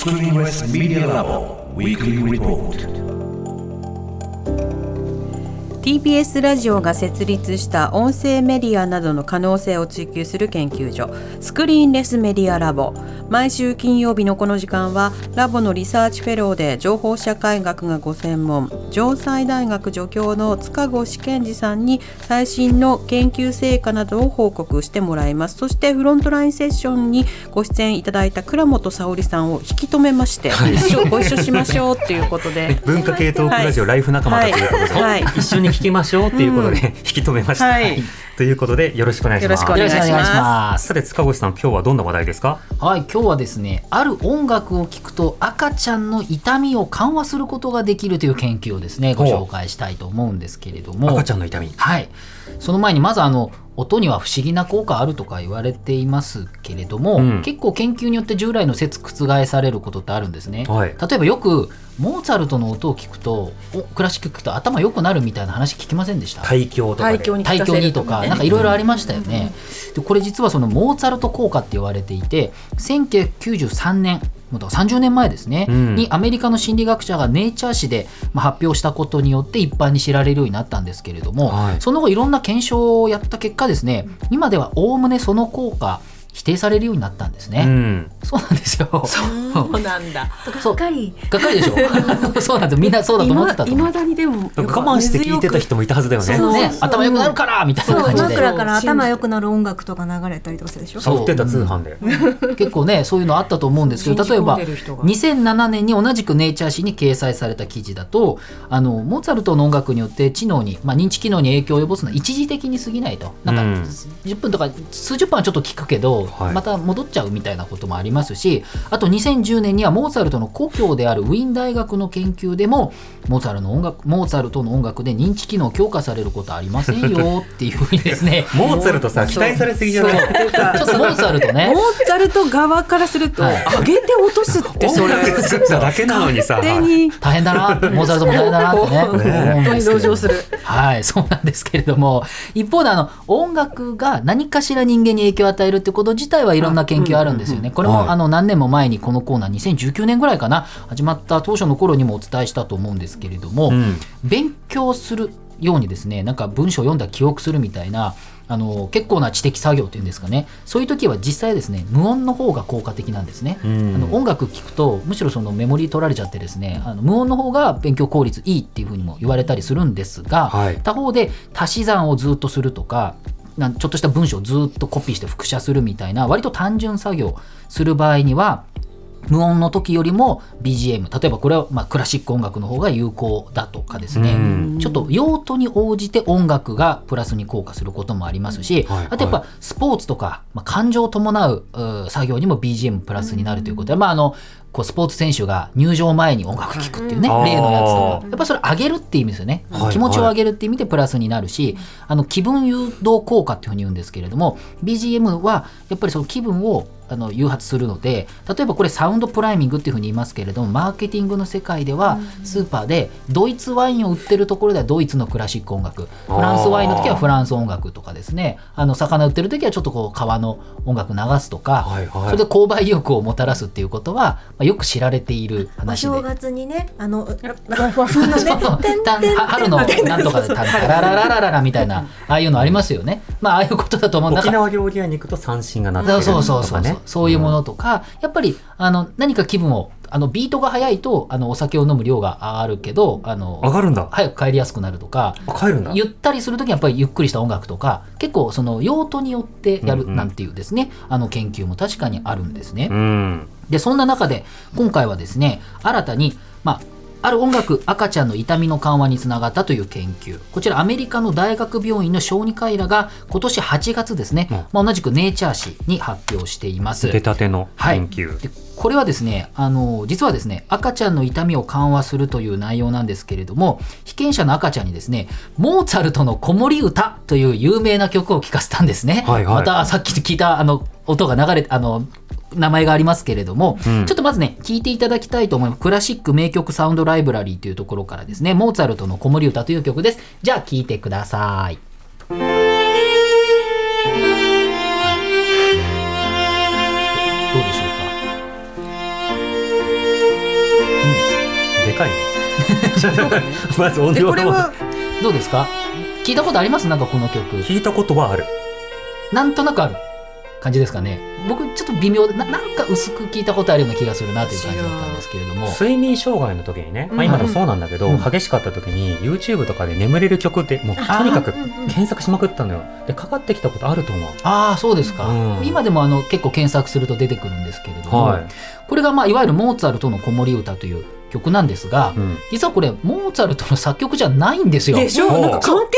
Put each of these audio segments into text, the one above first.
Screenless Media Lab Weekly Report TBS ラジオが設立した音声メディアなどの可能性を追求する研究所スクリーンレスメディアラボ。毎週金曜日のこの時間はラボのリサーチフェローで情報社会学がご専門城西大学助教の塚越健司さんに最新の研究成果などを報告してもらいます。そしてフロントラインセッションにご出演いただいた倉本沙織さんを引き止めまして、はい、一緒ご一緒しましょうということで。文化系トークラジオ、はい、ライフ仲間ということで、はい、一緒に聞きましょうっていうことで、うん、引き止めました、はい、ということでよろしくお願いします。よろしくお願いします。さて塚越さん今日はどんな話題ですか？はい今日はですねある音楽を聴くと赤ちゃんの痛みを緩和することができるという研究をですねご紹介したいと思うんですけれども。赤ちゃんの痛み。はい。その前にまずあの音には不思議な効果あるとか言われていますけれども、うん、結構研究によって従来の説覆されることってあるんですね、はい、例えばよくモーツァルトの音を聞くとクラシック聞くと頭良くなるみたいな話聞きませんでした？対響とか対響にとかなんかいろいろありましたよね、でこれ実はそのモーツァルト効果って言われていて1993年30年前ですね、うん、にアメリカの心理学者がネイチャー誌で発表したことによって一般に知られるようになったんですけれども、はい、その後いろんな検証をやった結果ですね今ではおおむねその効果否定されるようになったんですね。うん、そうなんですよ。そうなんだ。がっかり。がっかりでしょ。そうなんです。みんなそうだと思ってたいまだにでも我慢して聞いてた人もいたはずだよね。ね頭良くなるからみたいな感じで。枕から頭良くなる音楽とか流れたりとかするでしょ。そう売ってた通販で。結構ねそういうのあったと思うんですけど、例えば2007年に同じくネイチャー誌に掲載された記事だと、あのモーツァルトの音楽によって知能にまあ認知機能に影響を及ぼすのは一時的に過ぎないと。なんか10分とか数十分はちょっと聞くけど。また戻っちゃうみたいなこともありますしあと2010年にはモーツァルトの故郷であるウィーン大学の研究でもモーツァルの音楽モーツァルトの音楽で認知機能強化されることありませんよっていうふうにですね モーツァルトさ期待されすぎじゃない？ちょっとモーツァルトね。モーツァルト側からすると、はい、上げて落とすってそれ。作っただけなのにさ。大変だなモーツァルトも大変だなってね。ね本当に同情する。はいそうなんですけれども。一方であの音楽が何かしら人間に影響を与えるってこと自体はいろんな研究あるんですよね。これもあの何年も前にこのコーナー2019年ぐらいかな始まった当初の頃にもお伝えしたと思うんですけれども、勉強するようにですねなんか文章を読んだ記憶するみたいなあの結構な知的作業っていうんですかね。そういう時は実際ですね無音の方が効果的なんですね、あの音楽聴くとむしろそのメモリー取られちゃってですねあの無音の方が勉強効率いいっていうふうにも言われたりするんですが、はい、他方で足し算をずっとするとかなちょっとした文章をずっとコピーして複写するみたいな割と単純作業する場合には無音の時よりも BGM 例えばこれはまクラシック音楽の方が有効だとかですね。ちょっと用途に応じて音楽がプラスに効果することもありますし、はいはい、あとやっぱスポーツとか、まあ、感情を伴う作業にも BGM プラスになるということで、まあ、あのこうスポーツ選手が入場前に音楽聴くっていうね、例のやつとか。やっぱそれ上げるっていう意味ですよね、気持ちを上げるっていう意味でプラスになるし、あの気分誘導効果っていうふうに言うんですけれども BGM はやっぱりその気分をあの誘発するので例えばこれサウンドプライミングっていうふうに言いますけれどもマーケティングの世界ではスーパーでドイツワインを売ってるところではドイツのクラシック音楽フランスワインの時はフランス音楽とかですね。あの魚売ってる時はちょっとこう川の音楽流すとか、はいはい、それで購買意欲をもたらすっていうことは、まあ、よく知られている話で。お正月にねあの和風のね春のなんとかでタララララララみたいなああいうのありますよねまあああいうことだと思うんだ沖縄料理屋に行くと三振が鳴ってるそうそうそうそうそういうものとか、やっぱりあの何か気分をあのビートが速いとあのお酒を飲む量が上がるけどあの上がるんだ。早く帰りやすくなるとか帰るんだ。ゆったりする時はやっぱりゆっくりした音楽とか結構その用途によってやるなんていうですね、うんうん、あの研究も確かにあるんですね。うん、でそんな中で今回はですね新たにまあある音楽赤ちゃんの痛みの緩和につながったという研究。こちらアメリカの大学病院の小児科医らが今年8月ですね、うん、まあ、同じくネイチャー誌に発表しています。出たての研究、はい、これはですねあの実はですね赤ちゃんの痛みを緩和するという内容なんですけれども被験者の赤ちゃんにですねモーツァルトの子守歌という有名な曲を聴かせたんですね、はいはい、またさっき聞いたあの音が流れあの名前がありますけれども、うん、ちょっとまずね聞いていただきたいと思います。クラシック名曲サウンドライブラリーというところからですねモーツァルトの子守歌という曲です。じゃあ聞いてください まず音量これはどうですか？聞いたことあります？なんかこの曲。聞いたことはある。なんとなくある感じですかね。僕ちょっと微妙でななんか薄く聞いたことあるような気がするなという感じだったんですけれども。睡眠障害の時にね、まあ、今でもそうなんだけど、うん。激しかった時に YouTube とかで眠れる曲ってもうとにかく検索しまくったのよ。でかかってきたことあると思う。ああそうですか、うん。今でもあの結構検索すると出てくるんですけれども、はい。これがまあいわゆるモーツァルトの子守歌という曲なんですが、うん。実はこれモーツァルトの作曲じゃないんですよ。でしょ？なんか関係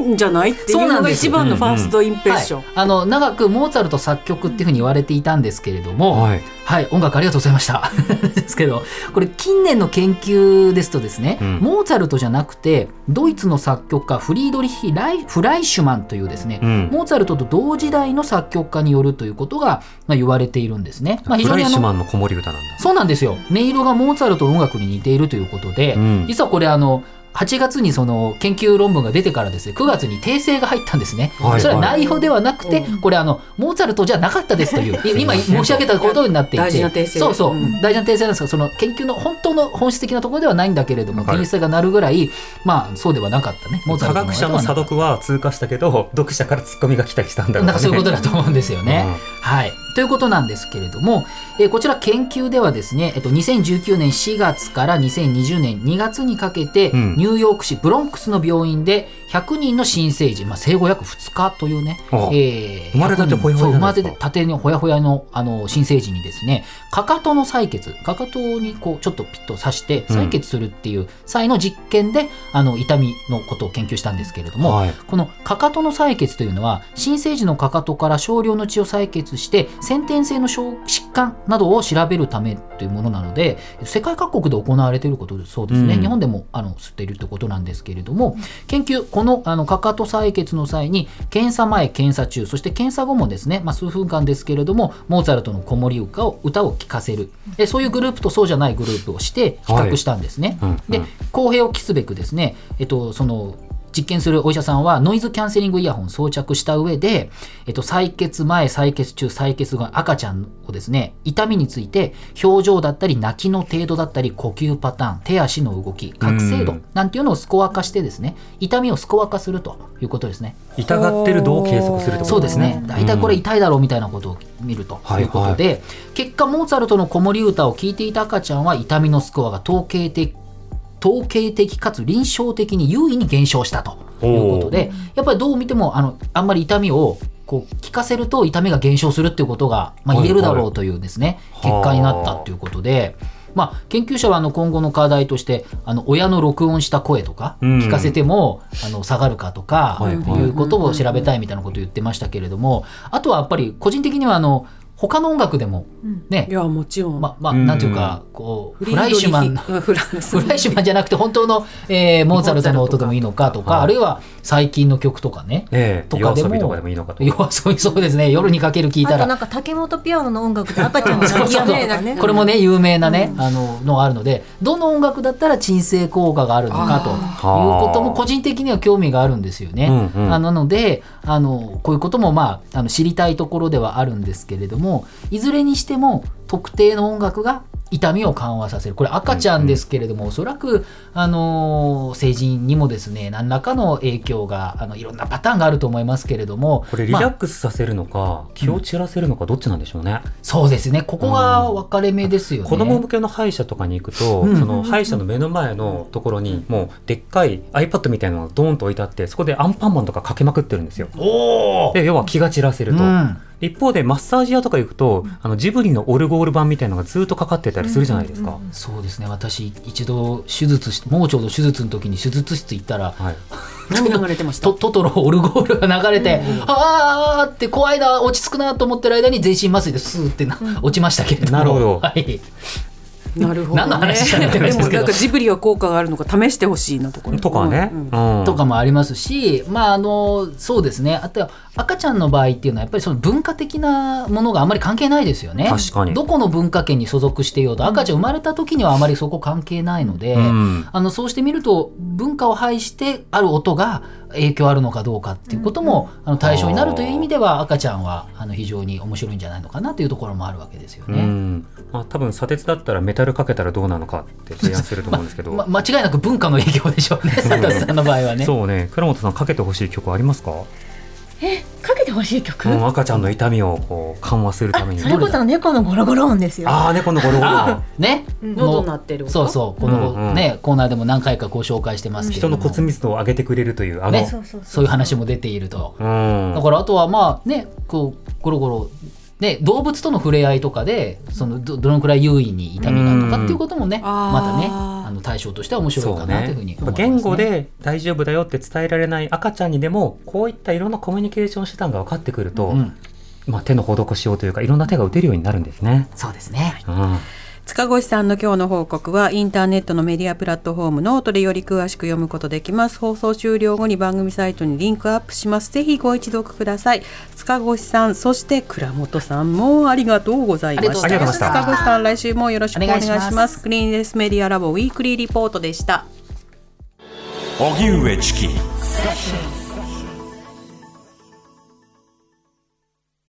ないんじゃないっていうのが一番のファーストインプレッション、はい、あの長くモーツァルト作曲っていうふうに言われていたんですけれども、はいはい、音楽ありがとうございました。ですけど、これ近年の研究ですとですね、うんモーツァルトじゃなくて、ドイツの作曲家フリードリヒ・ライフライシュマンというですね、うんモーツァルトと同時代の作曲家によるということが、まあ、言われているんですね。まあ、非フライ常にあのシュマンの子守歌なんだそうなんですよ。音色がモーツァルトの音楽に似ているということで、うん実はこれあの、8月にその研究論文が出てからですね、9月に訂正が入ったんですね。はいそれは内容ではなくて、これあの、モーツァルトじゃなかったですという、い今申し上げたことになっていて、大事な訂正。そうそう、うん。大事な訂正なんですが、その研究の本当の本質的なところではないんだけれども、訂正がなるぐらい、まあそうではなかったね。モーツァルト科学者の査読は通過したけど読者からツッコミが来たりしたんだろうね。なんかそういうことだと思うんですよね。うん。はい。ということなんですけれども、えーこちら研究ではですね、えっと、2019年4月から2020年2月にかけて、うんニューヨーク市ブロンクスの病院で100人の新生児、まあ、生後約2日というね、ああえー生まれたてほやほや生まれたてにほやほやのあの新生児にですね、かかとの採血、かかとにこうちょっとピッと刺して採血するっていう際の実験で、あの痛みのことを研究したんですけれども、はい。このかかとの採血というのは新生児のかかとから少量の血を採血して先天性の症疾患などを調べるためというものなので世界各国で行われていることでそうですね、うん。日本でもあの吸っているということなんですけれども研究このあのかかと採血の際に検査前検査中そして検査後もですね、まあ、数分間ですけれどもモーツァルトの子守歌を歌を聴かせる。でそういうグループとそうじゃないグループをして比較したんですね。うん。うん。で公平を期すべくですね、えっと、その実験するお医者さんはノイズキャンセリングイヤホンを装着した上で、えっと、採血前、採血中、採血後、赤ちゃんをですね、痛みについて、表情だったり、泣きの程度だったり、呼吸パターン、手足の動き、覚醒度うんなんていうのをスコア化してですね、痛みをスコア化するということですね。痛がってる度を計測するとそうですね。大体これ痛いだろうみたいなことを見るということで、結果、モーツァルトの子守歌を聴いていた赤ちゃんは痛みのスコアが統計的統計的かつ臨床的に優位に減少したということで、やっぱりどう見てもあのあんまり痛みをこう聞かせると痛みが減少するっていうことが、まあ、言えるだろうというですね、はい結果になったということで。まあ、研究者はあの今後の課題としてあの親の録音した声とかうん。聞かせても、あの下がるかとか、はいはい。いうことを調べたいみたいなことを言ってましたけれどもあとはやっぱり個人的にはあの他の音楽でもね。い、やもちろん、まあまあうん。なんていうかこうフフライシュマンの フライシュマンじゃなくて本当の、えーモーツァルトの音でもいいのかとか、はいあるいは最近の曲とかね。ええとかでも夜遊びとかでもいいのかと夜遊びそうですね。夜にかける聞いたら。あとなんか竹本ピアノの音楽で赤ちゃんが泣きやね。これもね有名なね、あののがあるのでどの音楽だったら鎮静効果があるのかということも個人的には興味があるんですよね。うんうん。あなのであのこういうこともまああの知りたいところではあるんですけれどもいずれにしても特定の音楽が痛みを緩和させる。これ赤ちゃんですけれども、おそらく、あの成人にもですね何らかの影響があのいろんなパターンがあると思いますけれどもこれリまあラックスさせるのか、気を散らせるのかどっちなんでしょうね、そうですね。ここが分かれ目ですよね。子供向けの歯医者とかに行くと、うん。その歯医者の目の前のところにもうでっかい iPad みたいなのがドーンと置いてあってそこでアンパンマンとかかけまくってるんですよ。で要は気が散らせると、うん一方でマッサージ屋とか行くとあのジブリのオルゴール版みたいなのがずっとかかってたりするじゃないですか、そうですね。私一度手術し盲腸の手術の時に手術室行ったらはい、何流れてました？トトトロオルゴールが流れて、あーって怖いな落ち着くなと思ってる間に全身麻酔でスーってな、落ちましたけれども。なるほど。はい、なるほど、ね、何の話したのって話ですけどでもなんかジブリは効果があるのか試してほしいなところ。とかね、うんうん。とかもありますしまああのそうですね。あとは赤ちゃんの場合っていうのはやっぱりその文化的なものがあんまり関係ないですよね。確かに。どこの文化圏に所属していようと赤ちゃん生まれた時にはあまりそこ関係ないので、うん。あのそうしてみると文化を排してある音が影響あるのかどうかっていうことも、あの対象になるという意味では赤ちゃんはあの非常に面白いんじゃないのかなというところもあるわけですよね。まあ、多分砂鉄だったらメタルかけたらどうなのかって提案すると思うんですけど、ま、間違いなく文化の影響でしょうね 佐藤さんの場合はね。そうね。倉本さんかけてほしい曲ありますか？えかけてほしい曲、うん、赤ちゃんの痛みをこう緩和するために。それこそ猫のゴロゴロ音ですよ。ああ猫のゴロゴロね。喉鳴ってるそうそう。このね、コーナーでも何回かご紹介してますけど人の骨密度を上げてくれるという。あの、ね、そういう話も出ていると、だからあとはまあねこうゴロゴロね、動物との触れ合いとかでそのどどのくらい優位に痛みがとかっていうこともねまたねあの対象としては面白いかなというふうに思います、ね、言語で大丈夫だよって伝えられない赤ちゃんにでもこういったいろんなコミュニケーション手段が分かってくると、うん、まあ、手の施しようというかいろんな手が打てるようになるんですね。そうですね、うん塚越さんの今日の報告はインターネットのメディアプラットフォームノートでより詳しく読むことできます。放送終了後に番組サイトにリンクアップします。ぜひご一読ください。塚越さんそして倉本さんもありがとうございました。塚越さん来週もよろしくお願いします。クリーンレスメディアラボウィークリーリポートでした。荻上チキ